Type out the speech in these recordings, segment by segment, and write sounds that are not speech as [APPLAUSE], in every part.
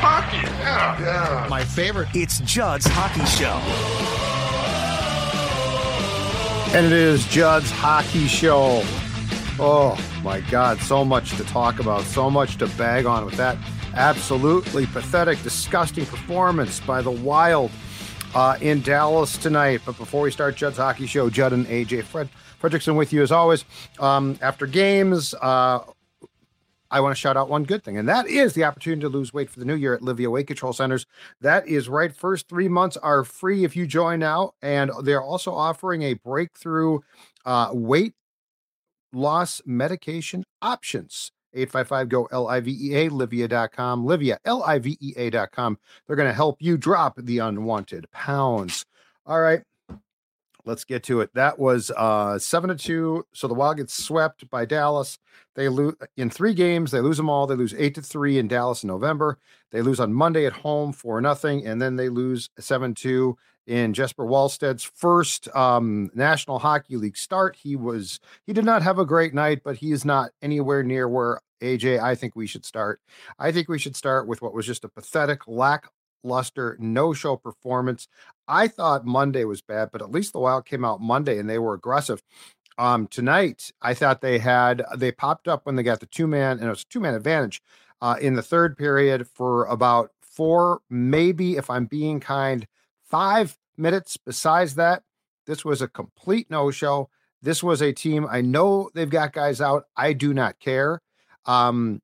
hockey. Yeah, yeah. My favorite. It's Judd's Hockey Show. And it is Judd's Hockey Show. Oh my God, so much to talk about, so much to bag on with that absolutely pathetic, disgusting performance by the Wild uh, in Dallas tonight. But before we start Judd's Hockey Show, Judd and AJ Fred Fredrickson with you as always. Um, after games, uh, I want to shout out one good thing, and that is the opportunity to lose weight for the new year at Livea Weight Control Centers. That is right. First three months are free if you join now, and they're also offering a breakthrough uh, weight loss medication options. 855 go L I V E A, Livea.com, Livea, L I V E A.com. They're going to help you drop the unwanted pounds. All right let's get to it. That was uh, seven to two. So the Wild gets swept by Dallas. They lose in three games. They lose them all. They lose eight to three in Dallas in November. They lose on Monday at home for nothing, and then they lose seven two in Jesper Wallstedt's first um, National Hockey League start. He was he did not have a great night, but he is not anywhere near where AJ I think we should start. I think we should start with what was just a pathetic lack luster, no show performance. I thought Monday was bad, but at least the Wild came out Monday and they were aggressive. Um, tonight, I thought they had they popped up when they got the two man and it was two man advantage uh, in the third period for about four, maybe if I'm being kind, five minutes. Besides that, this was a complete no show. This was a team. I know they've got guys out. I do not care. Um,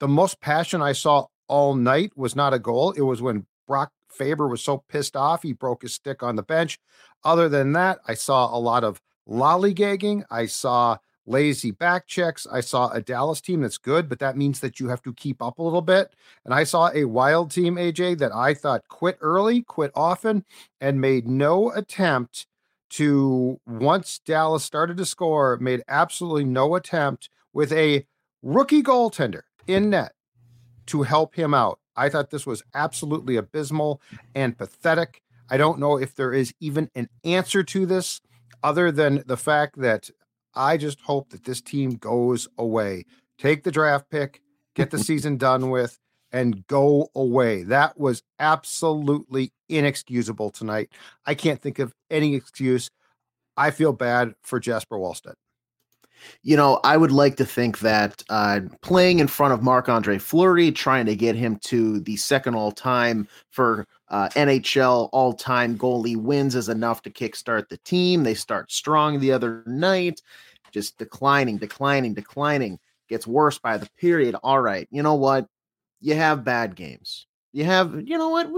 the most passion I saw all night was not a goal. It was when Brock Faber was so pissed off he broke his stick on the bench. Other than that, I saw a lot of lollygagging. I saw lazy back checks. I saw a Dallas team that's good, but that means that you have to keep up a little bit. And I saw a wild team, AJ, that I thought quit early, quit often, and made no attempt to, once Dallas started to score, made absolutely no attempt with a rookie goaltender in net to help him out. I thought this was absolutely abysmal and pathetic. I don't know if there is even an answer to this other than the fact that I just hope that this team goes away. Take the draft pick, get the [LAUGHS] season done with, and go away. That was absolutely inexcusable tonight. I can't think of any excuse. I feel bad for Jesper Wallstedt. You know, I would like to think that uh, playing in front of Marc Andre Fleury, trying to get him to the second all time for uh, NHL all time goalie wins is enough to kickstart the team. They start strong the other night, just declining, declining, declining. Gets worse by the period. All right, you know what? You have bad games. You have, you know what?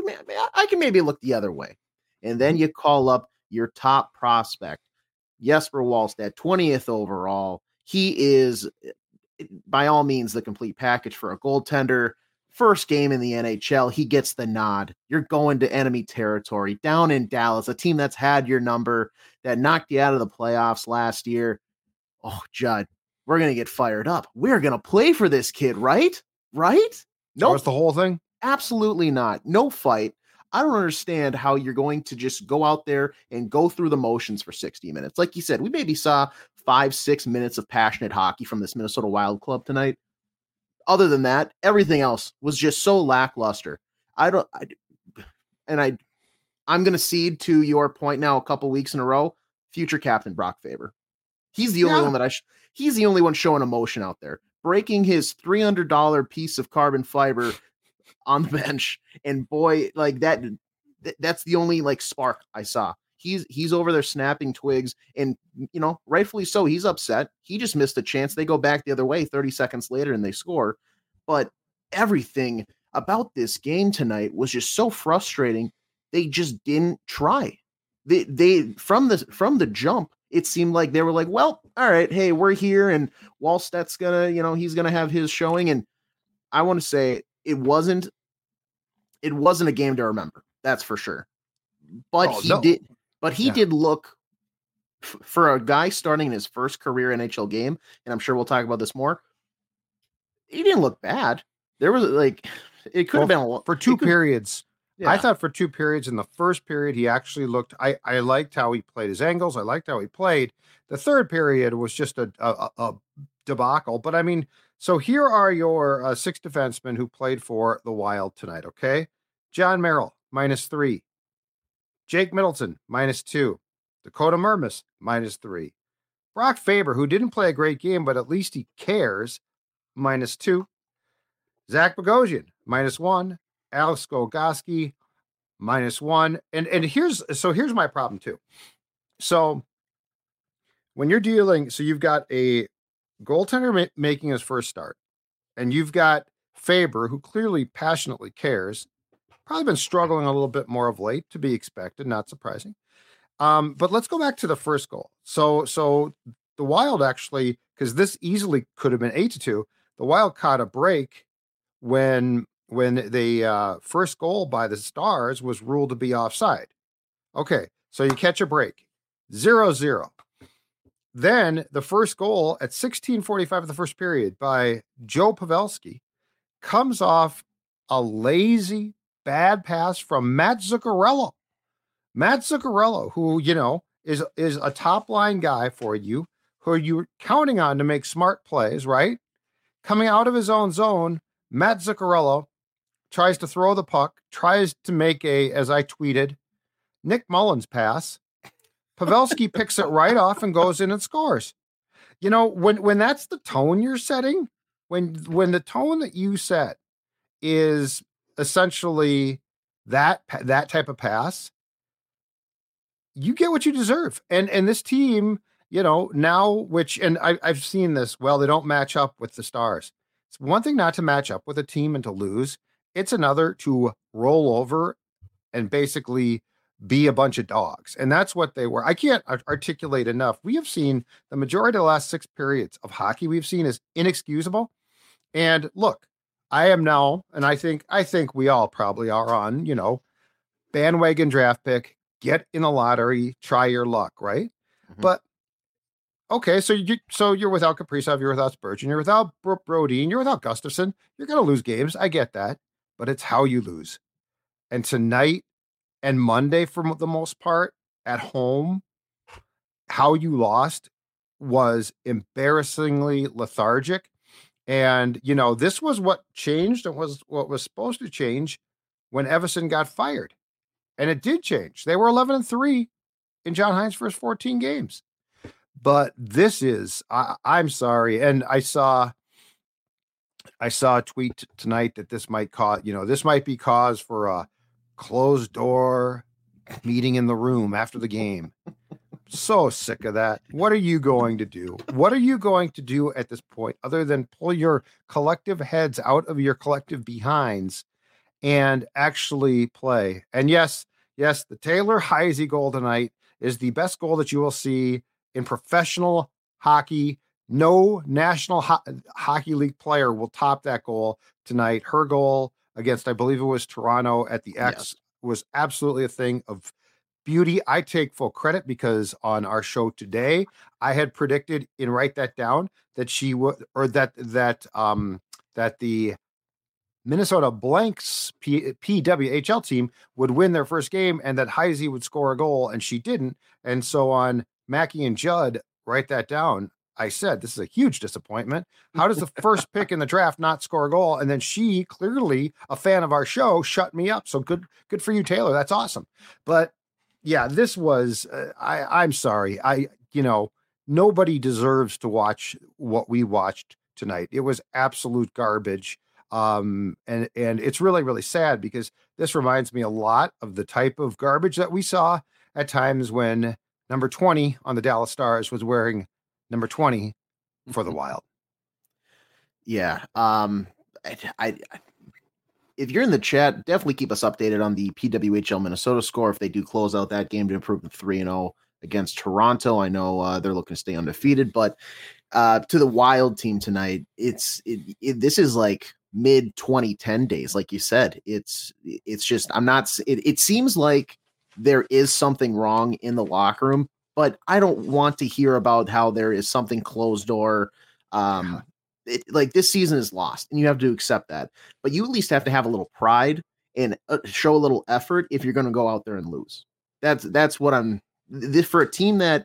I can maybe look the other way. And then you call up your top prospect Jesper Wallstedt, 20th overall. He is, eh, by all means, the complete package for a goaltender. First game in the NHL, he gets the nod. You're going to enemy territory down in Dallas, a team that's had your number, that knocked you out of the playoffs last year. Oh, Judd, we're going to get fired up. We're going to play for this kid, right? Right? No, nope. the whole thing. Absolutely not. No fight. I don't understand how you're going to just go out there and go through the motions for 60 minutes. Like you said, we maybe saw five, six minutes of passionate hockey from this Minnesota Wild club tonight. Other than that, everything else was just so lackluster. I don't, I, and I, I'm going to cede to your point now a couple weeks in a row. Future captain Brock Faber. He's the only yeah. one that I, sh- he's the only one showing emotion out there. Breaking his $300 piece of carbon fiber on the [LAUGHS] bench, and boy, like that, th- that's the only like spark I saw. He's he's over there snapping twigs, and you know, rightfully so. He's upset. He just missed a chance. They go back the other way 30 seconds later and they score. But everything about this game tonight was just so frustrating. They just didn't try. They they from the from the jump, it seemed like they were like, well, all right, hey, we're here, and Wallstedt's gonna, you know, he's gonna have his showing. And I want to say it wasn't it wasn't a game to remember. That's for sure. But oh, he no. did but he yeah. did look f- for a guy starting his first career NHL game, and I'm sure we'll talk about this more. He didn't look bad. There was like [SIGHS] it could well, have been a, for two periods. Yeah. I thought for two periods in the first period he actually looked. I I liked how he played his angles. I liked how he played. The third period was just a a, a debacle. But I mean, So here are your uh, six defensemen who played for the Wild tonight. Okay, Jon Merrill minus three, Jake Middleton minus two, Dakota Mermis minus three, Brock Faber who didn't play a great game but at least he cares minus two, Zach Bogosian minus one, Alex Goligoski minus one, and and here's so here's my problem too. So when you're dealing, so you've got a goaltender ma- making his first start, and you've got Faber, who clearly passionately cares, probably been struggling a little bit more of late, to be expected, not surprising. Um, but let's go back to the first goal. So, so the Wild actually, because this easily could have been eight to two, the Wild caught a break when when the uh, first goal by the Stars was ruled to be offside. Okay, so you catch a break, zero zero. Then the first goal at 16:45 of the first period by Joe Pavelski comes off a lazy bad pass from Matt Zuccarello. Matt Zuccarello, who you know is is a top line guy for you, who you're counting on to make smart plays, right? Coming out of his own zone, Matt Zuccarello tries to throw the puck, tries to make a, as I tweeted, Nick Mullins pass, Pavelski picks it right off and goes in and scores. You know, when when that's the tone you're setting, when when the tone that you set is essentially that that type of pass, you get what you deserve. And and this team, you know, now which and I, I've seen this. Well, they don't match up with the stars. It's one thing not to match up with a team and to lose. It's another to roll over and basically be a bunch of dogs. And that's what they were. I can't articulate enough. We have seen the majority of the last six periods of hockey we've seen is inexcusable. And look, I am now, and I think I think we all probably are on, you know, bandwagon draft pick, get in the lottery, try your luck, right? Mm-hmm. But okay, so you so you're without Kaprizov, you're without Spurgeon, you're without Brodin, you're without Gustavsson. You're gonna lose games. I get that, but it's how you lose. And tonight and Monday for the most part at home, how you lost was embarrassingly lethargic. And, you know, this was what changed and was what was supposed to change when Evason got fired. And it did change. They were 11 and 3 in John Hynes' first 14 games. But this is, I, I'm sorry. And I saw, I saw a tweet tonight that this might cause, you know, this might be cause for a closed door meeting in the room after the game. so sick of that. What are you going to do? What are you going to do at this point other than pull your collective heads out of your collective behinds and actually play? And yes, yes, the Taylor Heise goal tonight is the best goal that you will see in professional hockey. No National Ho- Hockey League player will top that goal tonight. Her goal against, I believe it was Toronto at the X, yes. was absolutely a thing of beauty. I take full credit because on our show today, I had predicted and write that down that she would, or that that um that the Minnesota Blanks P- PWHL team would win their first game and that Heise would score a goal and she didn't. And so on Mackey and Judd, write that down. I said, this is a huge disappointment. [LAUGHS] How does the first pick in the draft not score a goal? And then she, clearly a fan of our show, shut me up. So good, good for you, Taylor. That's awesome. But yeah, this was. Uh, I I'm sorry. I you know nobody deserves to watch what we watched tonight. It was absolute garbage. Um, and and it's really really sad because this reminds me a lot of the type of garbage that we saw at times when number 20 on the Dallas Stars was wearing number 20 for the Wild. Yeah. Um, I, I, if you're in the chat, definitely keep us updated on the PWHL Minnesota score if they do close out that game to improve to 3 and 0 against Toronto. I know uh, they're looking to stay undefeated, but uh, to the Wild team tonight, it's it, it, this is like mid 2010 days, like you said. It's it's just I'm not. It, it seems like there is something wrong in the locker room, but I don't want to hear about how there is something closed door. Um, it, like this season is lost, and you have to accept that. But you at least have to have a little pride and uh, show a little effort if you're going to go out there and lose. That's that's what I'm. This for a team that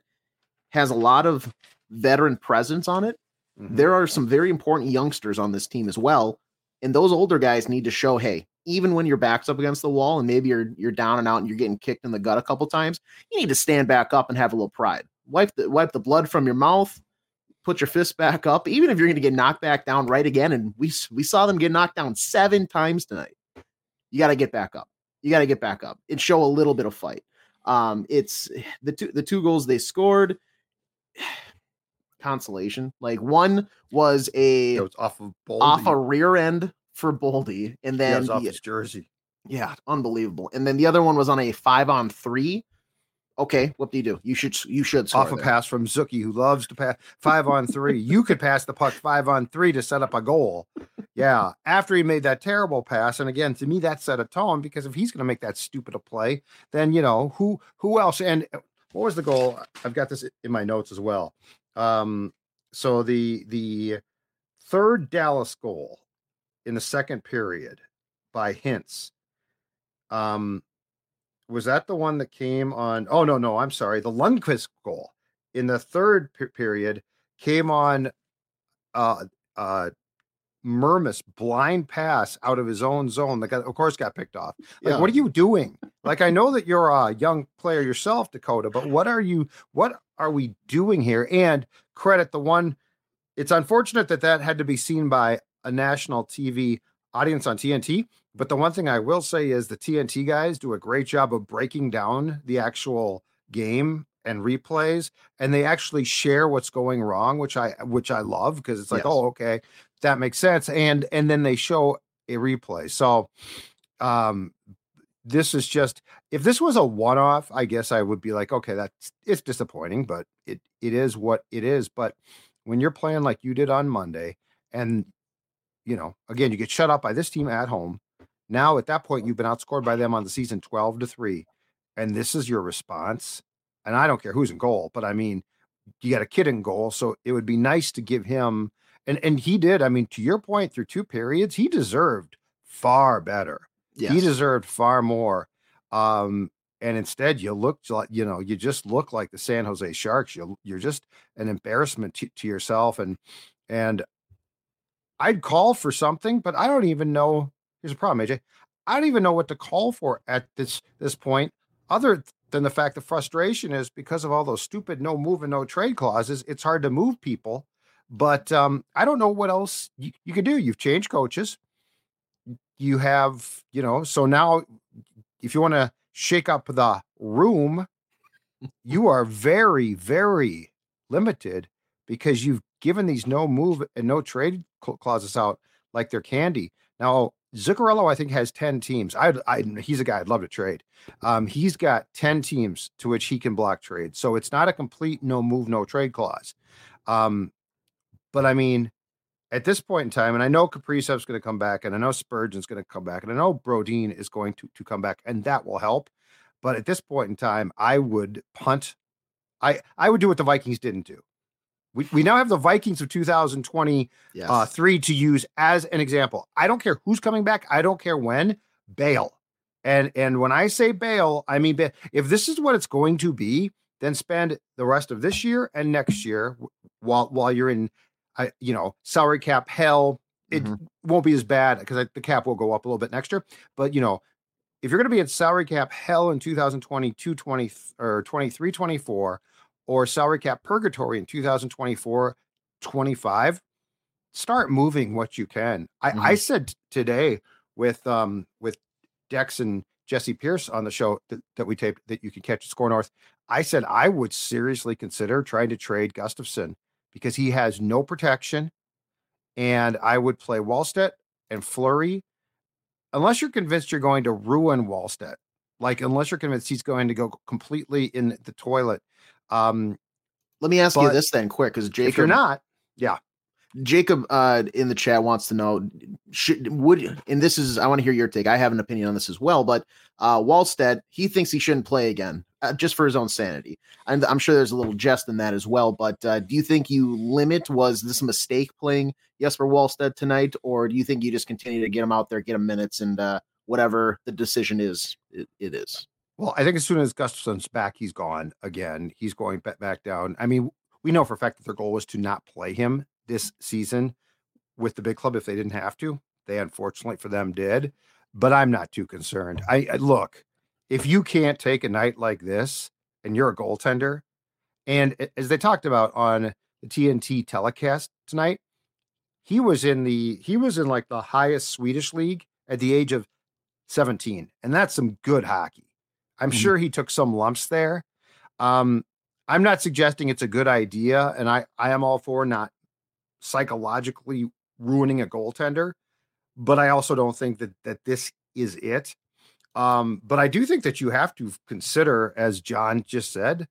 has a lot of veteran presence on it. Mhm. There are some very important youngsters on this team as well. And those older guys need to show, hey, even when your back's up against the wall and maybe you're you're down and out and you're getting kicked in the gut a couple times, you need to stand back up and have a little pride. Wipe the wipe the blood from your mouth, put your fist back up, even if you're going to get knocked back down right again. And we we saw them get knocked down seven times tonight. You got to get back up. You got to get back up and show a little bit of fight. Um, it's [SIGHS] the two the two goals they scored. [SIGHS] Consolation. Like one was a It was off of Boldy. off a rear end for Boldy, and then was off his jersey. yeah, unbelievable. And then the other one was on a five on three. Okay, what do you do? You should you should Off a there. pass from Zuki, who loves to pass five on three. you could pass the puck five on three to set up a goal. Yeah. After he made that terrible pass, and again, to me, that set a tone because if he's going to make that stupid a play, then you know who who else? And uh, what was the goal? I've got this in my notes as well. Um, so the the third Dallas goal in the second period by Hintz. Um, was that the one that came on? Oh no, no, I'm sorry. The Lundkvist goal in the third pe- period came on uh uh Mermis blind pass out of his own zone that got, of course got picked off. Like, Yeah. what are you doing? [LAUGHS] Like, I know that you're a young player yourself, Dakota, but what are you? What are we doing here? And credit the one. It's unfortunate that that had to be seen by a national TV audience on TNT. But the one thing I will say is the TNT guys do a great job of breaking down the actual game and replays, and they actually share what's going wrong, which I which I love because it's like, Yes. oh, okay, that makes sense. And and then they show a replay. So um this is just if this was a one-off, I guess I would be like, okay, that's it's disappointing, but it it is what it is. But when you're playing like you did on Monday, and you know, again, you get shut out by this team at home. Now at that point, you've been outscored by them on the season 12 to 3. And this is your response. And I don't care who's in goal, but I mean, you got a kid in goal. So it would be nice to give him and and he did. I mean, to your point, through two periods, he deserved far better Yes. he deserved far more. Um, and instead, you looked like you know, you just look like the San Jose Sharks. You you're just an embarrassment to, to yourself. And and I'd call for something, but I don't even know. Here's a problem, AJ. I don't even know what to call for at this this point, other than the fact the frustration is because of all those stupid no move and no trade clauses. It's hard to move people, but um, I don't know what else you, you can do. You've changed coaches you have, you know, so now if you want to shake up the room, you are very, very limited because you've given these no move and no trade clauses out like they're candy. Now, Zuccarello, I think, has 10 teams. I, I he's a guy I'd love to trade. Um, he's got 10 teams to which he can block trade. So it's not a complete no move, no trade clause. Um, but I mean, at this point in time, and I know Kaprizov's going to come back, and I know Spurgeon's going to come back, and I know Brodin is going to, to come back, and that will help. But at this point in time, I would punt. I I would do what the Vikings didn't do. We, we now have the Vikings of 2023 yes. uh, to use as an example. I don't care who's coming back. I don't care when. Bail. And and when I say bail, I mean ba- if this is what it's going to be, then spend the rest of this year and next year while while you're in, uh, you know, salary cap hell. It Mhm. won't be as bad because the cap will go up a little bit next year. But you know, if you're going to be in salary cap hell in 2022, 20 or 23, 24, or salary cap purgatory in 2024, 25, start moving what you can. I, I said today with um with Dex and Jesse Pierce on the show that, that we taped that you can catch at Score North. I said I would seriously consider trying to trade Gustavsson because he has no protection, and I would play Wallstedt and Fleury, unless you're convinced you're going to ruin Wallstedt. Like unless you're convinced he's going to go completely in the toilet. Um, Let me ask you this then, quick, because if you're Jacob not, yeah, Jacob uh, in the chat wants to know should would and this is I want to hear your take. I have an opinion on this as well, but uh, Wallstedt he thinks he shouldn't play again uh, just for his own sanity. And I'm sure there's a little jest in that as well. But uh, do you think you limit? Was this a mistake playing Jesper Wallstedt tonight, or do you think you just continue to get him out there, get him minutes, and uh, whatever the decision is, it, it is. Well, I think as soon as Gustavsson's back, he's gone again. He's going back down. I mean, we know for a fact that their goal was to not play him this season with the big club if they didn't have to. They unfortunately for them did, but I'm not too concerned. I, I look, if you can't take a night like this and you're a goaltender, and as they talked about on the TNT telecast tonight, he was in the he was in like the highest Swedish league at the age of 17, and that's some good hockey. I'm mm-hmm. sure he took some lumps there. Um, I'm not suggesting it's a good idea, and I I am all for not psychologically ruining a goaltender, but I also don't think that that this is it. Um, but I do think that you have to consider, as John just said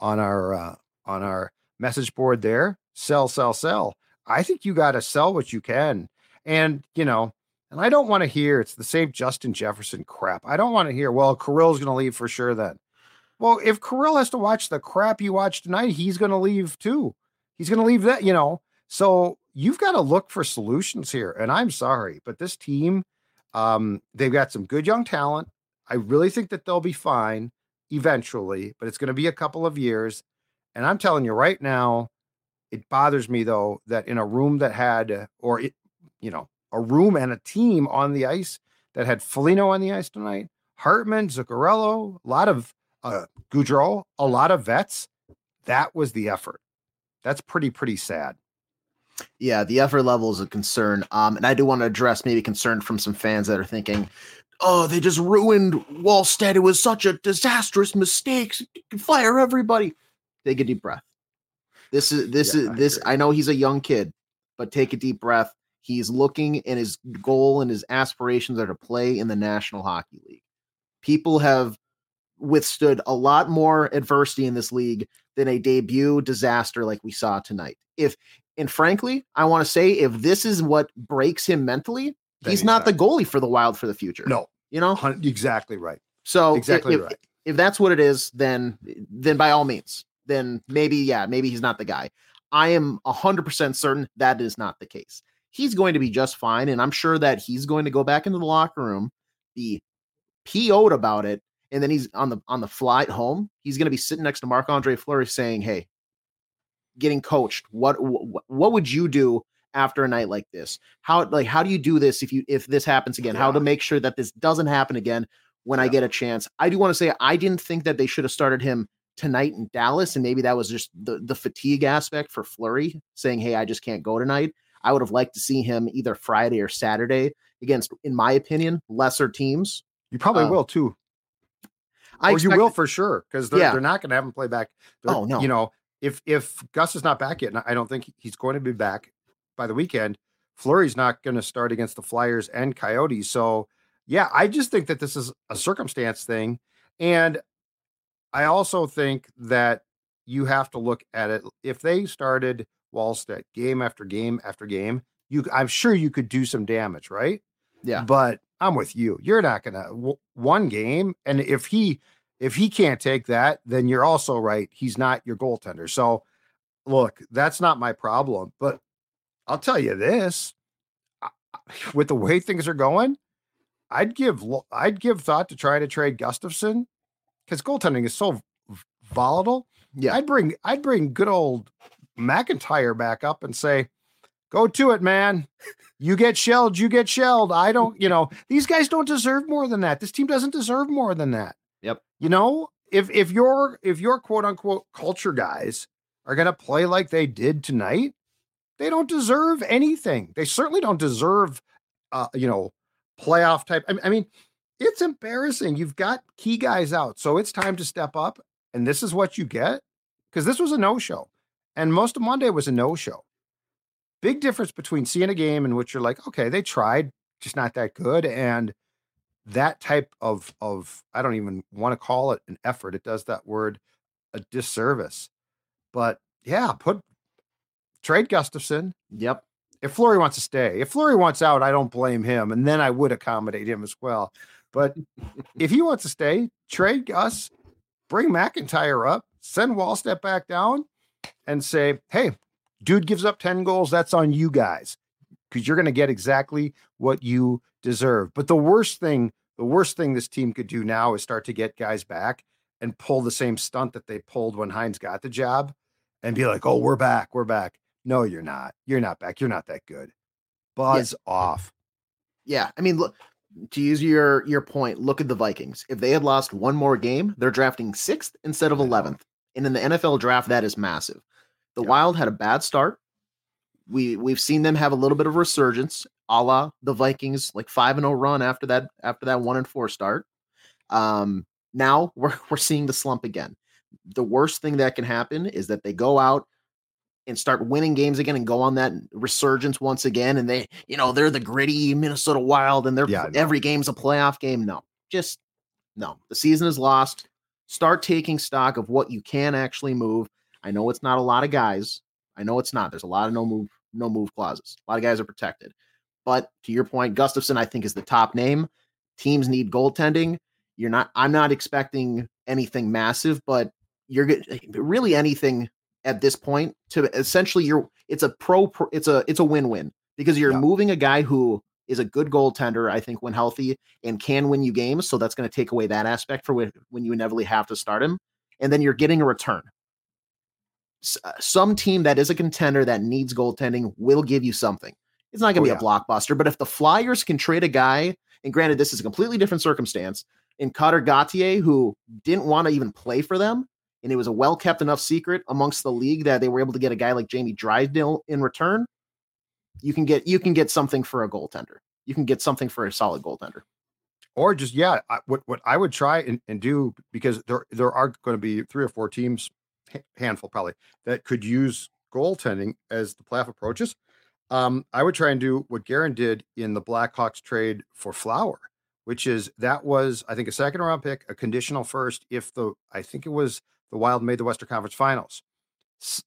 on our uh, on our message board there, sell, sell, sell. I think you got to sell what you can. And, you know, and I don't want to hear it's the same Justin Jefferson crap. I don't want to hear, well, Kirill's going to leave for sure then. Well, if Kirill has to watch the crap you watch tonight, he's going to leave too. He's going to leave that, you know. So you've got to look for solutions here. And I'm sorry, but this team, um, they've got some good young talent. I really think that they'll be fine eventually, but it's going to be a couple of years. And I'm telling you right now, it bothers me though that in a room that had, or it, you know, a room and a team on the ice that had Foligno on the ice tonight, Hartman, Zuccarello, a lot of uh, Gaudreau, a lot of vets. That was the effort. That's pretty, pretty sad. Yeah, the effort level is a concern. Um, and I do want to address maybe concern from some fans that are thinking, oh, they just ruined Wallstedt. It was such a disastrous mistake. Fire everybody. Take a deep breath. This is this yeah, is this. I, I know he's a young kid, but take a deep breath. He's looking, and his goal and his aspirations are to play in the National Hockey League. People have withstood a lot more adversity in this league than a debut disaster like we saw tonight. If and frankly, I want to say if this is what breaks him mentally, he's not the goalie for the Wild for the future. No, you know exactly right. So exactly if, right. If that's what it is, then then by all means, then maybe, yeah, maybe he's not the guy. I am 100% certain that is not the case. He's going to be just fine. And I'm sure that he's going to go back into the locker room, be PO'd about it. And then he's on the on the flight home. He's going to be sitting next to Marc Andre Fleury saying, Hey, getting coached. What, what what would you do after a night like this? How like how do you do this if you if this happens again? Yeah. How to make sure that this doesn't happen again when yeah. I get a chance? I do want to say I didn't think that they should have started him tonight in Dallas, and maybe that was just the the fatigue aspect for Fleury saying, "Hey, I just can't go tonight." I would have liked to see him either Friday or Saturday against, in my opinion, lesser teams. You probably uh, will too. I or you will for sure because they're, yeah. they're not going to have him play back. They're, oh no, you know if if Gus is not back yet, and I don't think he's going to be back by the weekend. Fleury's not going to start against the Flyers and Coyotes. So yeah, I just think that this is a circumstance thing. And I also think that you have to look at it. If they started Wallstedt game after game after game, you I'm sure you could do some damage, right? Yeah. But I'm with you. You're not gonna w- one game, and if he if he can't take that, then you're also right. He's not your goaltender. So look, that's not my problem. But I'll tell you this: with the way things are going, I'd give I'd give thought to try to trade Gustavsson because goaltending is so volatile. Yeah, I'd bring I'd bring good old McIntyre back up and say, "Go to it, man. You get shelled, you get shelled. I don't, you know, these guys don't deserve more than that. This team doesn't deserve more than that. Yep. You know, if if your if your quote unquote culture guys are going to play like they did tonight, they don't deserve anything. They certainly don't deserve, uh, you know, playoff type. I, I mean, it's embarrassing. You've got key guys out, so it's time to step up. And this is what you get because this was a no show, and most of Monday was a no show. Big difference between seeing a game in which you're like, okay, they tried, just not that good, and that type of of I don't even want to call it an effort. It does that word a disservice. But yeah, put trade Gustavsson. Yep. If Fleury wants to stay, if Fleury wants out, I don't blame him, and then I would accommodate him as well. But if he wants to stay, trade Gus, bring McIntyre up, send Wallstedt back down, and say, hey, dude gives up 10 goals. That's on you guys because you're going to get exactly what you deserve. But the worst thing, the worst thing this team could do now is start to get guys back and pull the same stunt that they pulled when Hynes got the job and be like, oh, we're back, we're back. No, you're not. You're not back. You're not that good. Buzz yeah. off. Yeah, I mean, look to use your your point. Look at the Vikings. If they had lost one more game, they're drafting sixth instead of eleventh. And in the NFL draft, that is massive. The Wild had a bad start. We we've seen them have a little bit of resurgence, a la the Vikings, like five and zero oh run after that after that one and four start. Um, now [LAUGHS] we're we're seeing the slump again. The worst thing that can happen is that they go out and start winning games again and go on that resurgence once again. And they, you know, they're the gritty Minnesota Wild and they're yeah, every game's a playoff game. No, just no. The season is lost. Start taking stock of what you can actually move. I know it's not a lot of guys. I know it's not. There's a lot of no move, no move clauses. A lot of guys are protected. But to your point, Gustavsson, I think, is the top name. Teams need goaltending. You're not, I'm not expecting anything massive, but you're eh, really anything at this point to essentially you're it's a pro, pro it's a it's a win-win because you're yeah. moving a guy who is a good goaltender i think when healthy and can win you games so that's going to take away that aspect for when, you inevitably have to start him and then you're getting a return uh, some team that is a contender that needs goaltending will give you something it's not going to oh, be yeah. a blockbuster but if the flyers can trade a guy and granted this is a completely different circumstance in Cutter Gauthier, who didn't want to even play for them, and it was a well kept enough secret amongst the league that they were able to get a guy like Jamie Drysdale in return. You can get you can get something for a goaltender. You can get something for a solid goaltender. Or just yeah, I, what what I would try and, and do because there there are going to be three or four teams, handful probably that could use goaltending as the playoff approaches. Um, I would try and do what Guerin did in the Blackhawks trade for Flower, which is that was I think a second round pick, a conditional first if the I think it was the Wild made the Western Conference Finals.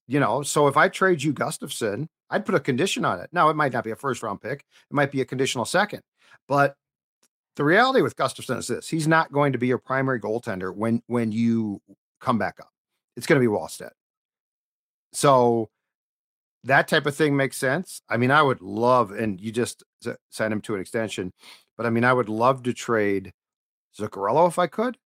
You know, so if I trade you Gustavsson, I'd put a condition on it. Now, it might not be a first round pick, it might be a conditional second. But the reality with Gustavsson is this he's not going to be your primary goaltender when when you come back up. It's going to be Wallstedt. So that type of thing makes sense. I mean, I would love, and you just send him to an extension, but I mean, I would love to trade Zuccarello if I could.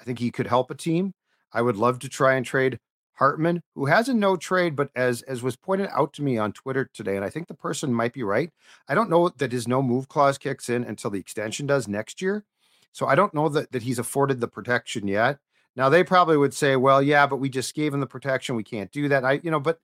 I think he could help a team. I would love to try and trade Hartman, who has a no trade, but as as was pointed out to me on Twitter today, and I think the person might be right. I don't know that his no move clause kicks in until the extension does next year. So I don't know that that he's afforded the protection yet. Now they probably would say, well, yeah, but we just gave him the protection. We can't do that. I, you know, but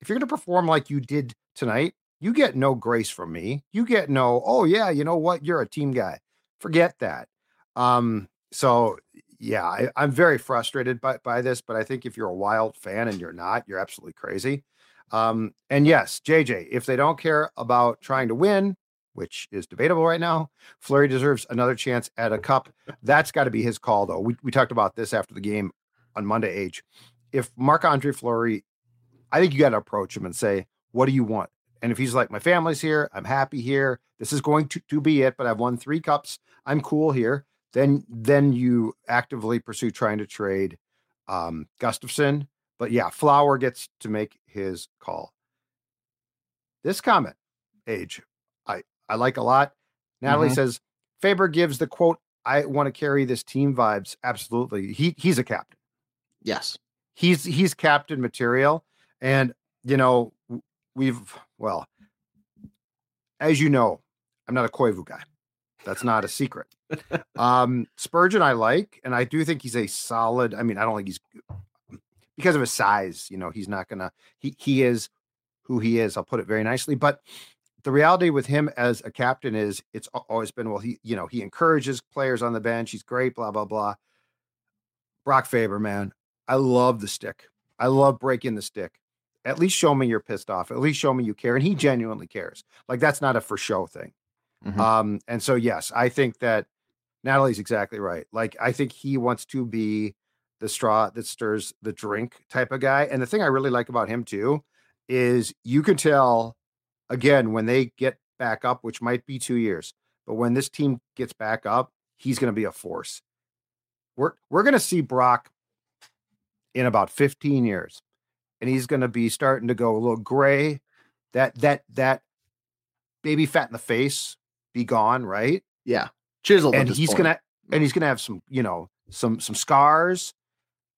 if you're going to perform like you did tonight, you get no grace from me. You get no, oh yeah, you know what? You're a team guy. Forget that. Um, so yeah, I, am very frustrated by, by this, but I think if you're a wild fan and you're not, you're absolutely crazy. Um, and yes, JJ, if they don't care about trying to win, which is debatable right now, Fleury deserves another chance at a cup. That's got to be his call, though. We, we talked about this after the game on Monday, Age. If Marc Andre Fleury, I think you got to approach him and say, What do you want? And if he's like, My family's here, I'm happy here, this is going to, to be it, but I've won three cups, I'm cool here then then you actively pursue trying to trade um, Gustavsson. But yeah, Flower gets to make his call. This comment, age, I I like a lot. Natalie mm-hmm. says Faber gives the quote, "I want to carry this team vibes." Absolutely, he he's a captain. Yes, he's he's captain material, and you know we've well, as you know, I'm not a Koivu guy. That's not a secret. Um, Spurgeon, I like, and I do think he's a solid. I mean, I don't think he's because of his size. You know, he's not gonna. He he is who he is. I'll put it very nicely. But the reality with him as a captain is it's always been well. He you know he encourages players on the bench. He's great. Blah blah blah. Brock Faber, man, I love the stick. I love breaking the stick. At least show me you're pissed off. At least show me you care, and he genuinely cares. Like that's not a for show thing. Mm-hmm. Um, and so yes, I think that Natalie's exactly right. Like I think he wants to be the straw that stirs the drink type of guy. And the thing I really like about him too is you can tell again when they get back up, which might be two years, but when this team gets back up, he's going to be a force. We're we're going to see Brock in about 15 years, and he's going to be starting to go a little gray. That that that baby fat in the face be gone, right? Yeah, chiseled. And he's point. gonna and he's gonna have some, you know, some some scars,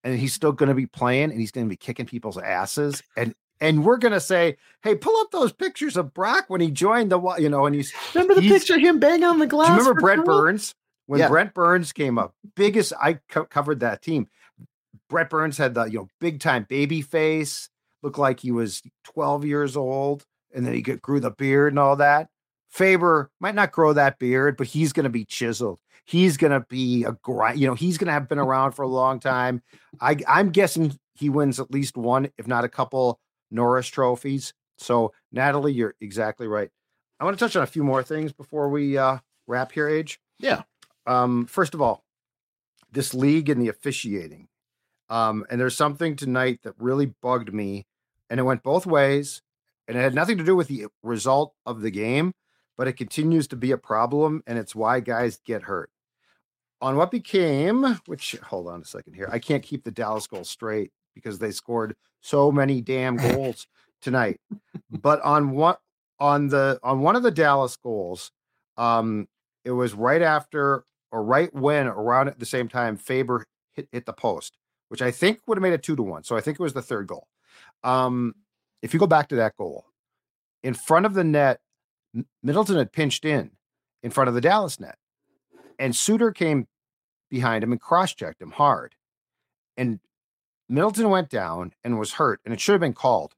and he's still gonna be playing, and he's gonna be kicking people's asses, and and we're gonna say, "Hey, pull up those pictures of Brock when he joined the, you know, and he's remember the he's- picture of him banging on the glass. Do you remember Brett Burns? When Yeah. Brent Burns came up, biggest I co- covered that team. Brett Burns had the you know big time baby face, looked like he was 12 years old, and then he grew the beard and all that. Faber might not grow that beard, but he's going to be chiseled. He's going to be a grind. You know, he's going to have been around for a long time. I, I'm guessing he wins at least one, if not a couple Norris trophies. So, Natalie, you're exactly right. I want to touch on a few more things before we uh, wrap here, Age. Yeah. Um, first of all, this league and the officiating. Um, and there's something tonight that really bugged me, and it went both ways, and it had nothing to do with the result of the game, but it continues to be a problem, and it's why guys get hurt. On what became, which hold on a second here, I can't keep the Dallas goal straight because they scored so many damn goals tonight. But on what on the on one of the Dallas goals, um, it was right after or right when around at the same time Faber hit, hit the post, which I think would have made it two to one. So I think it was the third goal. Um, if you go back to that goal, in front of the net, Middleton had pinched in in front of the Dallas net, and Suter came behind him and cross checked him hard. And Middleton went down and was hurt, and it should have been called.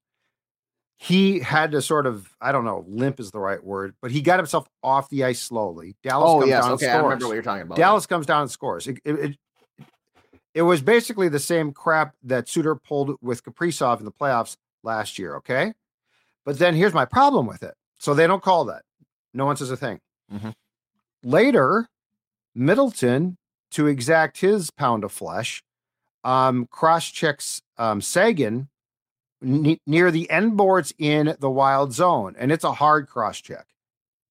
He had to sort of, I don't know, limp is the right word, but he got himself off the ice slowly. Dallas Oh comes yes, down and okay. I remember scores. what you're talking about. Dallas comes down and scores. It, it, it, it was basically the same crap that Suter pulled with Kaprizov in the playoffs last year. Okay. But then here's my problem with it. So they don't call that. No one says a thing. Mhm. Later, Middleton, to exact his pound of flesh, um, cross checks um, Seguin ne- near the end boards in the wild zone. And it's a hard cross check.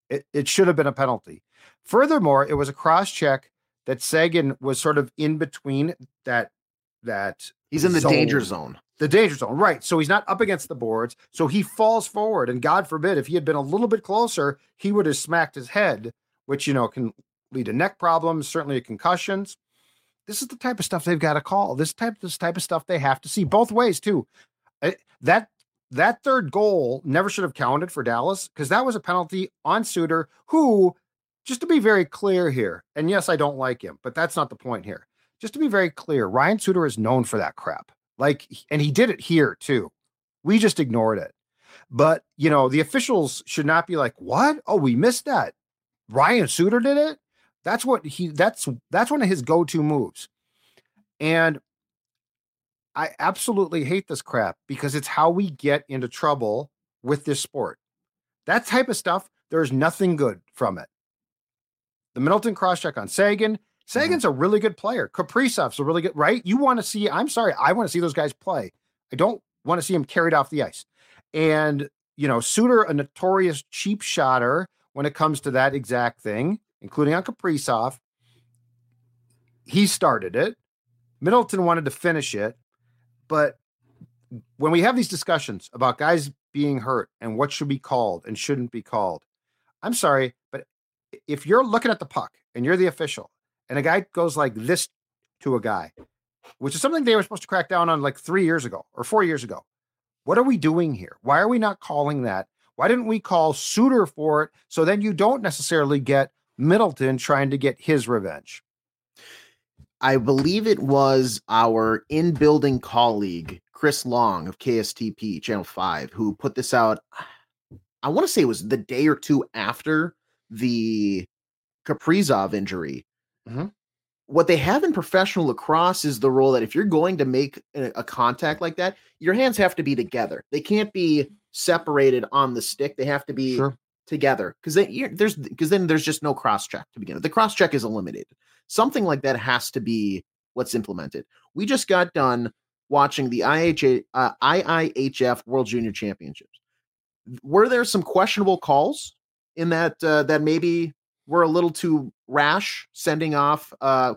It, it should have been a penalty. Furthermore, it was a cross check that Seguin was sort of in between that that He's in the danger zone. The danger zone, right? So he's not up against the boards, so he falls forward, and God forbid if he had been a little bit closer, he would have smacked his head, which you know can lead to neck problems, certainly concussions. This is the type of stuff they've got to call. This type, this type of stuff they have to see both ways too. That that third goal never should have counted for Dallas because that was a penalty on Suter, who, just to be very clear here, and yes, I don't like him, but that's not the point here. Just to be very clear, Ryan Suter is known for that crap. Like, and he did it here too. We just ignored it. But you know, the officials should not be like, "What? Oh, we missed that. Ryan Suter did it." That's what he. That's that's one of his go-to moves. And I absolutely hate this crap because it's how we get into trouble with this sport. That type of stuff, there's nothing good from it. The Middleton cross check on Seguin. Mm-hmm. Seguin's a really good player. Kaprizov's a really good, right? You want to see, I'm sorry, I want to see those guys play. I don't want to see him carried off the ice. And, you know, Suter, a notorious cheap shotter when it comes to that exact thing, including on Kaprizov. He started it. Middleton wanted to finish it. But when we have these discussions about guys being hurt and what should be called and shouldn't be called, I'm sorry, but if you're looking at the puck and you're the official and a guy goes like this to a guy, which is something they were supposed to crack down on like three years ago or four years ago, what are we doing here? Why are we not calling that? Why didn't we call Suter for it? So then you don't necessarily get Middleton trying to get his revenge. I believe it was our in building colleague, Chris Long of KSTP Channel 5, who put this out. I want to say it was the day or two after the Kaprizov injury. Mhm. What they have in professional lacrosse is the rule that if you're going to make a, a contact like that, your hands have to be together. They can't be separated on the stick. They have to be Sure. together because there's because then there's just no cross check to begin with. The cross check is eliminated. Something like that has to be what's implemented. We just got done watching the IHA, uh, IIHF World Junior Championships. Were there some questionable calls in that uh, that maybe were a little too rash, sending off? Uh,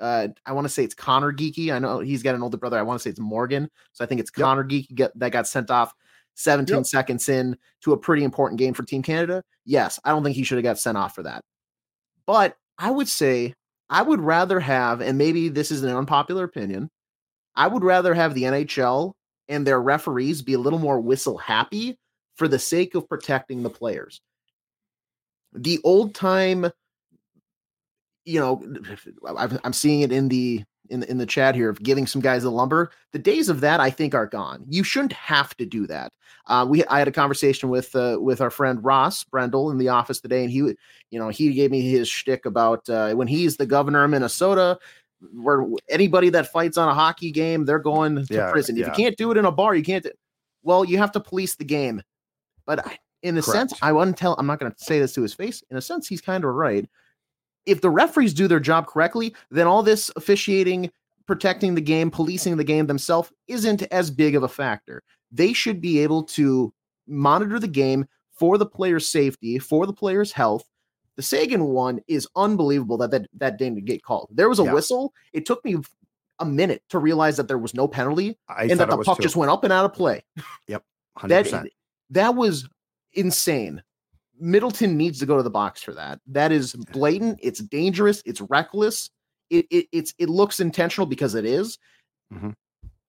uh, I want to say it's Conor Geekie. I know he's got an older brother. I want to say it's Morgan. So I think it's Yep. Conor Geekie get, that got sent off 17 Yep. seconds in to a pretty important game for Team Canada. Yes, I don't think he should have got sent off for that. But I would say I would rather have, and maybe this is an unpopular opinion, I would rather have the NHL and their referees be a little more whistle happy for the sake of protecting the players. The old time, you know, I'm seeing it in the in the, in the chat here of giving some guys the lumber. The days of that I think are gone. You shouldn't have to do that. Uh, we I had a conversation with uh, with our friend Ross Brendel in the office today, and he would, you know he gave me his shtick about uh, when he's the governor of Minnesota. Where anybody that fights on a hockey game, they're going to Yeah, prison. If yeah. you can't do it in a bar, you can't. Well, you have to police the game. But I- in a sense, I wouldn't tell. I'm not going to say this to his face. In a sense, he's kind of right. If the referees do their job correctly, then all this officiating, protecting the game, policing the game themselves isn't as big of a factor. They should be able to monitor the game for the player's safety, for the player's health. The Seguin one is unbelievable that that, that didn't get called. There was a Yeah. whistle. It took me a minute to realize that there was no penalty I and that the puck too. just went up and out of play. Yep. 100%. That that was insane. Middleton needs to go to the box for that. That is blatant. It's dangerous. It's reckless. It, it it's it looks intentional because it is. Mhm.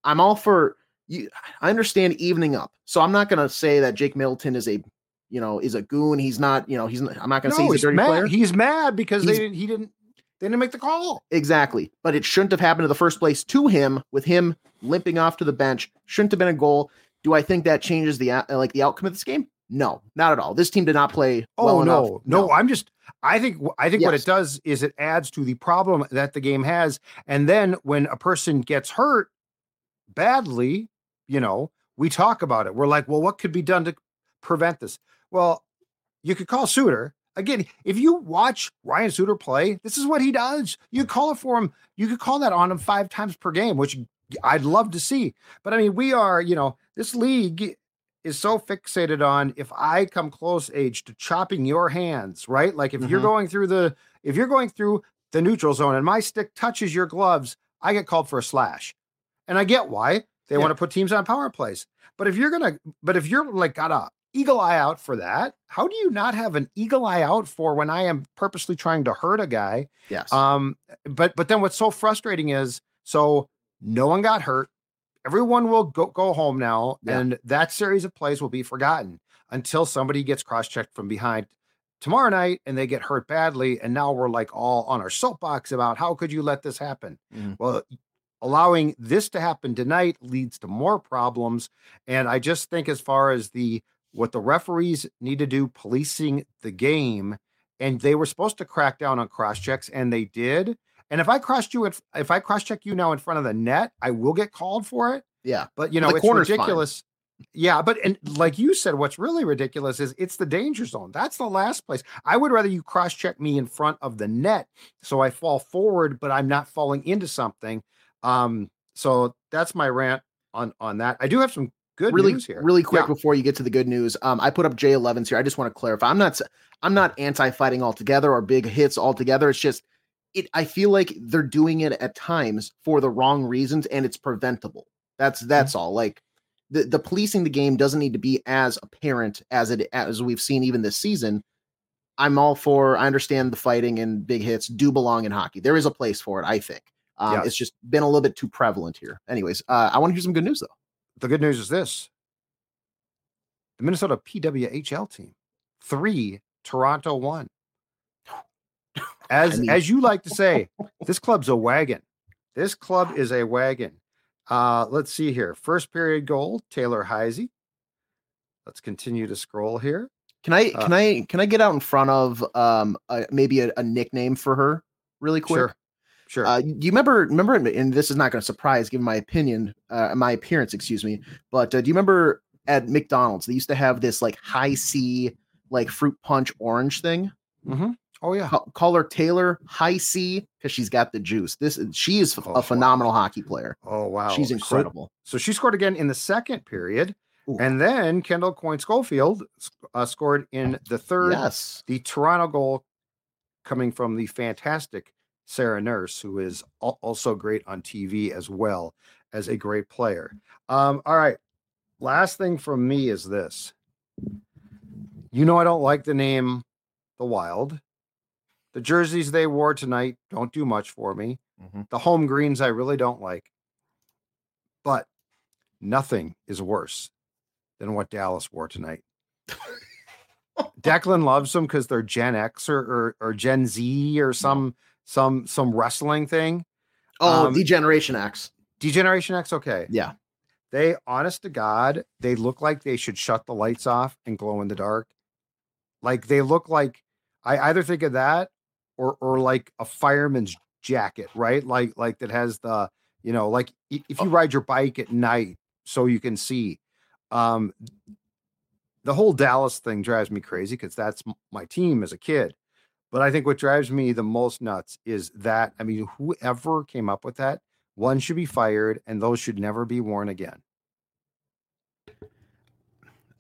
I'm all for you. I understand evening up, so I'm not going to say that Jake Middleton is a you know is a goon. He's not. You know he's. Not, I'm not going to say no, he's a dirty mad. player. He's mad because He's- they didn't, he didn't they didn't make the call. Exactly. But it shouldn't have happened in the first place to him with him limping off to the bench. Shouldn't have been a goal. Do I think that changes the like the outcome of this game? No, not at all. This team did not play Oh well no, enough. no, I'm just I think I think what it does is it adds to the problem that the game has. And then when a person gets hurt badly, you know, we talk about it. We're like, well, what could be done to prevent this? Well, you could call Suter. Again, if you watch Ryan Suter play, this is what he does. You call it for him. You could call that on him five times per game, which I'd love to see. But I mean, we are, you know, this league is so fixated on if I come close age to chopping your hands, right? Like if you're Mhm. going through the if you're going through the neutral zone and my stick touches your gloves, I get called for a slash. And I get why they Yeah. want to put teams on power plays. But if you're gonna, but if you're like got a eagle eye out for that, how do you not have an eagle eye out for when I am purposely trying to hurt a guy? Yes. Um, but but then what's so frustrating is so no one got hurt. Everyone will go go home now, Yeah. and that series of plays will be forgotten until somebody gets cross checked from behind tomorrow night and they get hurt badly. And now we're like all on our soapbox about how could you let this happen? Mhm. Well, allowing this to happen tonight leads to more problems. And I just think as far as the what the referees need to do policing the game, and they were supposed to crack down on cross checks, and they did. And if I cross you, if, if I cross check you now in front of the net, I will get called for it. yeah. But you know, it's corner's fine. ridiculous. Yeah, but and like you said, what's really ridiculous is it's the danger zone. That's the last place. I would rather you cross check me in front of the net so I fall forward, but I'm not falling into something. Um, so that's my rant on on that. I do have some good really, news here. really quick Yeah. before you get to the good news. Um, I put up J11s here. I just want to clarify. I'm not. I'm not anti-fighting altogether or big hits altogether. It's just it. I feel like they're doing it at times for the wrong reasons, and it's preventable. That's that's all. Like the the policing the game doesn't need to be as apparent as it as we've seen even this season. I'm all for. I understand the fighting and big hits do belong in hockey. There is a place for it. I think. Um, Yes. It's just been a little bit too prevalent here. Anyways, uh, I want to hear some good news though. the good news is this the Minnesota PWHL team, three, Toronto one. As I mean- as you like to say, [LAUGHS] this club's a wagon. This club is a wagon. Uh, let's see here. First period goal, Taylor Heise. Let's continue to scroll here. Can I Uh, can I can I get out in front of um uh, maybe a, a nickname for her really quick? Sure. Sure. Uh, do you remember remember and this is not going to surprise given my opinion uh, my appearance excuse me but uh, do you remember at McDonald's they used to have this like high C like fruit punch orange thing Mhm. Oh yeah. Ca- call her Taylor High C because she's got the juice this is she is Oh, a phenomenal hockey player Oh wow. she's So- incredible So, she scored again in the second period, Ooh. and then Kendall Coyne Schofield uh, scored in the third. yes The Toronto goal coming from the fantastic Sarah Nurse, who is al- also great on TV as well as a great player. Um, all right. Last thing from me is this. You know, I don't like the name The Wild. The jerseys they wore tonight don't do much for me. Mhm. The home greens I really don't like. But nothing is worse than what Dallas wore tonight. [LAUGHS] Declan loves them because they're Gen X or, or, or Gen Z or some some some wrestling thing. Oh, Um, Degeneration X. Degeneration X, okay. Yeah. They, honest to God, they look like they should shut the lights off and glow in the dark. Like they look like I either think of that or or like a fireman's jacket, right? Like like that has the you know like if you ride your bike at night so you can see. Um, the whole Dallas thing drives me crazy because that's my team as a kid. But I think what drives me the most nuts is that I mean, whoever came up with that, one should be fired, and those should never be worn again.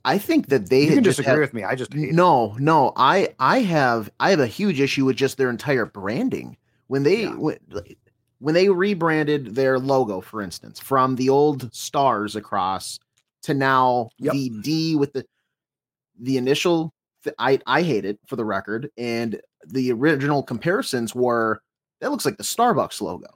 I think that they You can disagree had- with me. I just hate it. No, no, I I have I have a huge issue with just their entire branding. When they Yeah. when, when they rebranded their logo, for instance, from the old stars across to now Yep. the D with the the initial th- I I hate it for the record and the original comparisons were that looks like the Starbucks logo.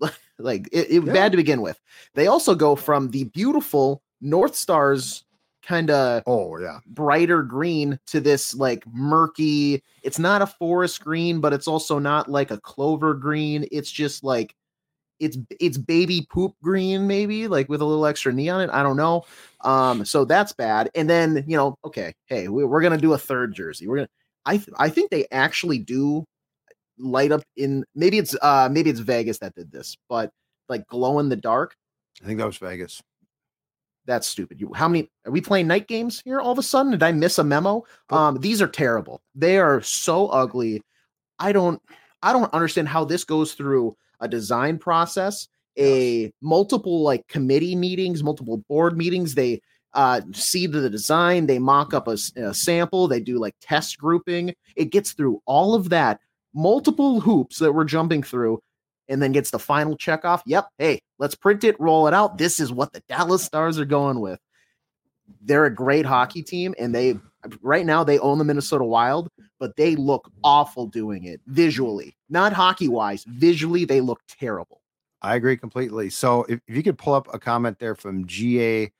[LAUGHS] like it, it Yeah. bad to begin with. They also go from the beautiful North Stars kind of Oh yeah, brighter green to this like murky it's not a forest green but it's also not like a clover green it's just like it's it's baby poop green maybe like with a little extra knee on it i don't know um so that's bad and then you know okay hey we, we're gonna do a third jersey we're gonna i th- i think they actually do light up in maybe it's uh maybe it's vegas that did this but like glow in the dark I think that was Vegas. That's stupid. You how many are we playing night games here all of a sudden? Did I miss a memo? Um, these are terrible. They are so ugly. I don't I don't understand how this goes through a design process, a multiple like committee meetings, multiple board meetings. They uh see the design, they mock up a sample, they do like test grouping. It gets through all of that, multiple hoops that we're jumping through, and then gets the final check off. Yep, hey, let's print it, roll it out. This is what the Dallas Stars are going with. They're a great hockey team, and they right now they own the Minnesota Wild, but they look awful doing it visually, not hockey wise. Visually, they look terrible. I agree completely. So if, if you could pull up a comment there from GA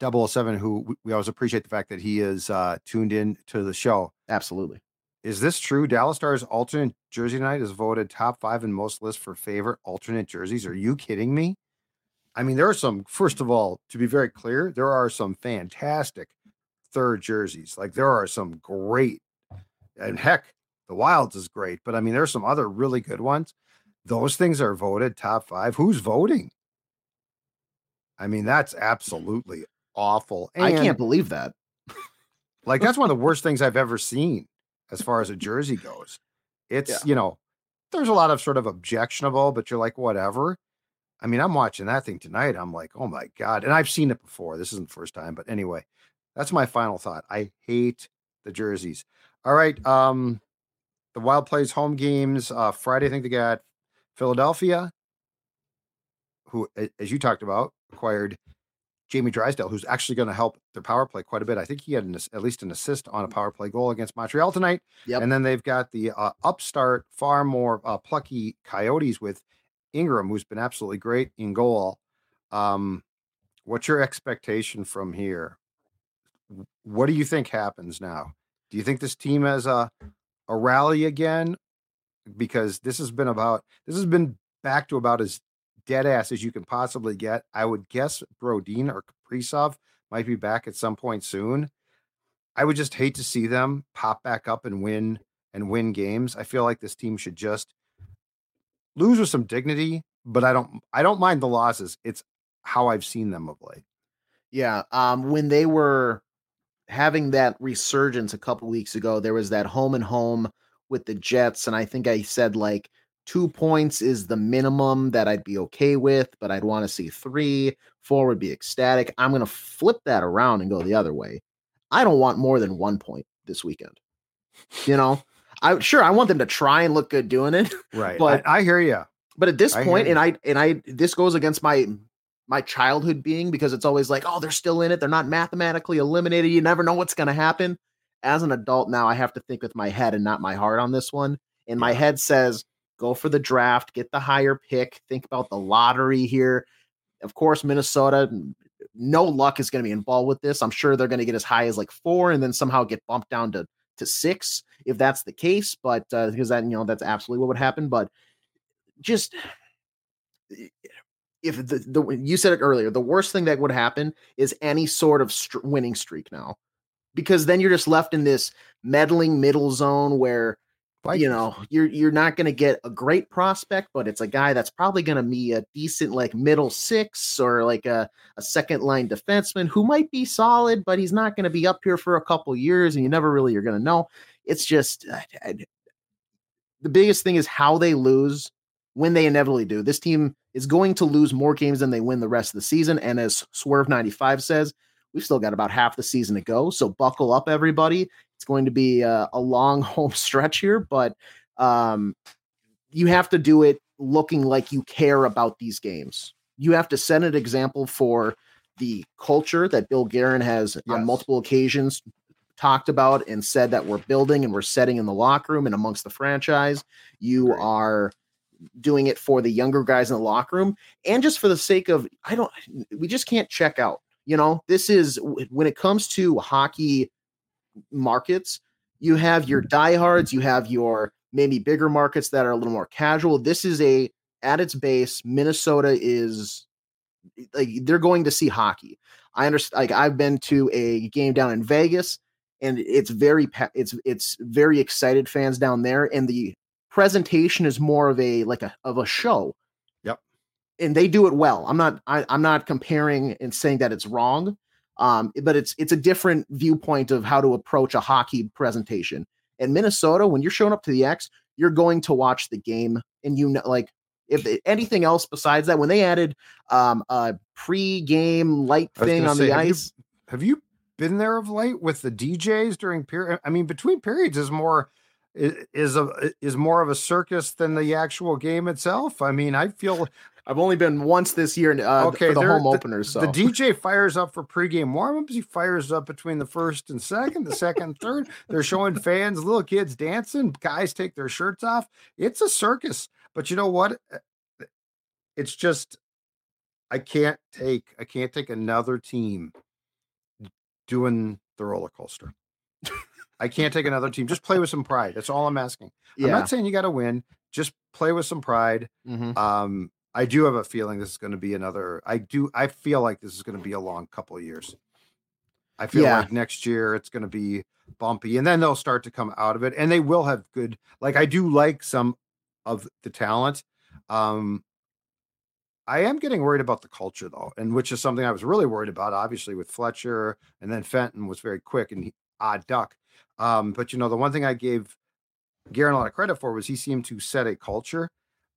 007, who we- always appreciate the fact that he is uh, tuned in to the show. Absolutely. Is this true? Dallas Stars alternate jersey night is voted top five in most lists for favorite alternate jerseys. Are you kidding me? I mean, there are some, first of all, to be very clear, there are some fantastic third jerseys. Like there are some great, and heck, the Wilds is great, but I mean, there's some other really good ones. Those things are voted top five. Who's voting? I mean, that's absolutely awful. I can't believe that. like that's one of the worst things I've ever seen as far as a jersey goes. It's Yeah. you know, there's a lot of sort of objectionable, but you're like whatever. I mean, I'm watching that thing tonight. I'm like, oh my god, and I've seen it before. This isn't the first time, but anyway, that's my final thought. I hate the jerseys. All right, um, the Wild plays home games uh, Friday. I think they got Philadelphia, who, as you talked about, acquired Jamie Drysdale, who's actually going to help their power play quite a bit. I think he had an, at least an assist on a power play goal against Montreal tonight. Yep. And then they've got the uh, upstart, far more uh, plucky Coyotes with Ingram, who's been absolutely great in goal. Um, what's your expectation from here? What do you think happens now? Do you think this team has a a rally again? Because this has been about this has been back to about as dead ass as you can possibly get. I would guess Brodin or Kaprizov might be back at some point soon. I would just hate to see them pop back up and win and win games. I feel like this team should just lose with some dignity, but I don't I don't mind the losses. It's how I've seen them of late. Yeah. Um, when they were having that resurgence a couple weeks ago, there was that home and home with the Jets, and I think I said like two points is the minimum that I'd be okay with, but I'd want to see three. Four would be ecstatic. I'm gonna flip that around and go the other way. I don't want more than one point this weekend. You know, I sure I want them to try and look good doing it. Right. But- I, I hear you. But at this I and I and I this goes against my my childhood being because it's always like, oh, they're still in it. They're not mathematically eliminated. You never know what's gonna happen. As an adult now, I have to think with my head and not my heart on this one. And my head says, go for the draft, get the higher pick, think about the lottery here. Of course, Minnesota, no luck is going to be involved with this. I'm sure they're going to get as high as like four and then somehow get bumped down to to six if that's the case. But uh, because that you know that's absolutely what would happen. But just if the, the you said it earlier, the worst thing that would happen is any sort of winning streak now, because then you're just left in this meddling middle zone where Vikings. you know you're you're not going to get a great prospect, but it's a guy that's probably going to be a decent like middle six or like a, a second line defenseman who might be solid, but he's not going to be up here for a couple years, and you never really are going to know. It's just uh, I, I, the biggest thing is how they lose when they inevitably do. This team is going to lose more games than they win the rest of the season. And as Swerve 95 says, we've still got about half the season to go. So buckle up, everybody. It's going to be a, a long [LAUGHS] home stretch here, but um, you have to do it looking like you care about these games. You have to set an example for the culture that Bill Guerin has yes. on multiple occasions talked about and said that we're building and we're setting in the locker room and amongst the franchise. You Great. are doing it for the younger guys in the locker room and just for the sake of I don't we just can't check out. You know, this is when it comes to hockey markets, you have your mm-hmm. diehards, you have your maybe bigger markets that are a little more casual. This is a at its base, Minnesota is like they're going to see hockey. I understand like I've been to a game down in Vegas and it's very it's it's very excited fans down there and the presentation is more of a like a of a show. Yep. And they do it well. I'm not I, I'm not comparing and saying that it's wrong. Um, but it's it's a different viewpoint of how to approach a hockey presentation. In Minnesota, when you're showing up to the X, you're going to watch the game, and you know, like if anything else besides that, when they added um, a pre-game light thing on say, the have ice, you, have you been there of late with the DJs during period? I mean, between periods is more is a is more of a circus than the actual game itself. I mean, I feel I've only been once this year uh, okay, for the home openers. So the DJ fires up for pregame warmups. He fires up between the first and second, the second and third. They're showing fans, little kids dancing. Guys take their shirts off. It's a circus. But you know what? It's just I can't take I can't take another team doing the roller coaster. I can't take another team. Just play with some pride. That's all I'm asking. Yeah. I'm not saying you got to win. Just play with some pride. Mm-hmm. Um, I do have a feeling this is going to be another. I do. I feel like this is going to be a long couple of years. I feel yeah. like next year it's going to be bumpy, and then they'll start to come out of it, and they will have good. Like I do like some of the talent. Um, I am getting worried about the culture though, and which is something I was really worried about. Obviously, with Fletcher, and then Fenton was very quick and he, odd duck. Um, but you know, the one thing I gave Guerin a lot of credit for was he seemed to set a culture,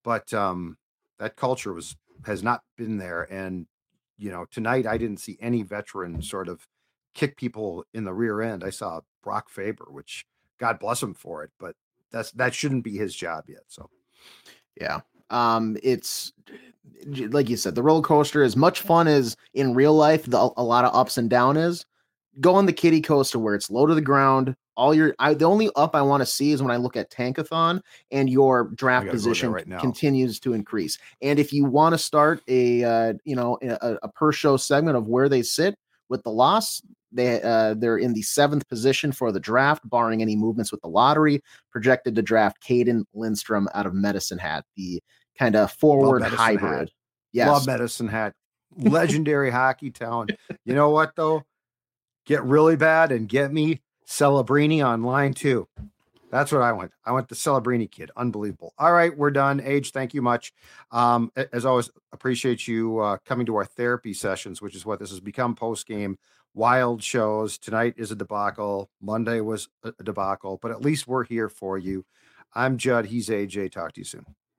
but um, that culture was has not been there. And you know, tonight I didn't see any veteran sort of kick people in the rear end. I saw Brock Faber, which God bless him for it, but that's that shouldn't be his job yet. So, yeah, um, it's like you said, the roller coaster is much fun as in real life. The, a lot of ups and down is go on the kiddie coaster where it's low to the ground. All your I the only up I want to see is when I look at Tankathon and your draft position right continues to increase. And if you want to start a uh, you know a, a per show segment of where they sit with the loss, they uh, they're in the seventh position for the draft, barring any movements with the lottery. Projected to draft Cayden Lindstrom out of Medicine Hat, the kind of forward hybrid. Hat. Yes, love Medicine Hat, [LAUGHS] legendary hockey talent. You know what though? Get really bad and get me Celebrini on line two. That's what I want. I want the Celebrini kid. Unbelievable. All right, we're done. Age, thank you much. Um, as always, appreciate you uh, coming to our therapy sessions, which is what this has become post game. Wild shows. Tonight is a debacle. Monday was a debacle, but at least we're here for you. I'm Judd. He's AJ. Talk to you soon.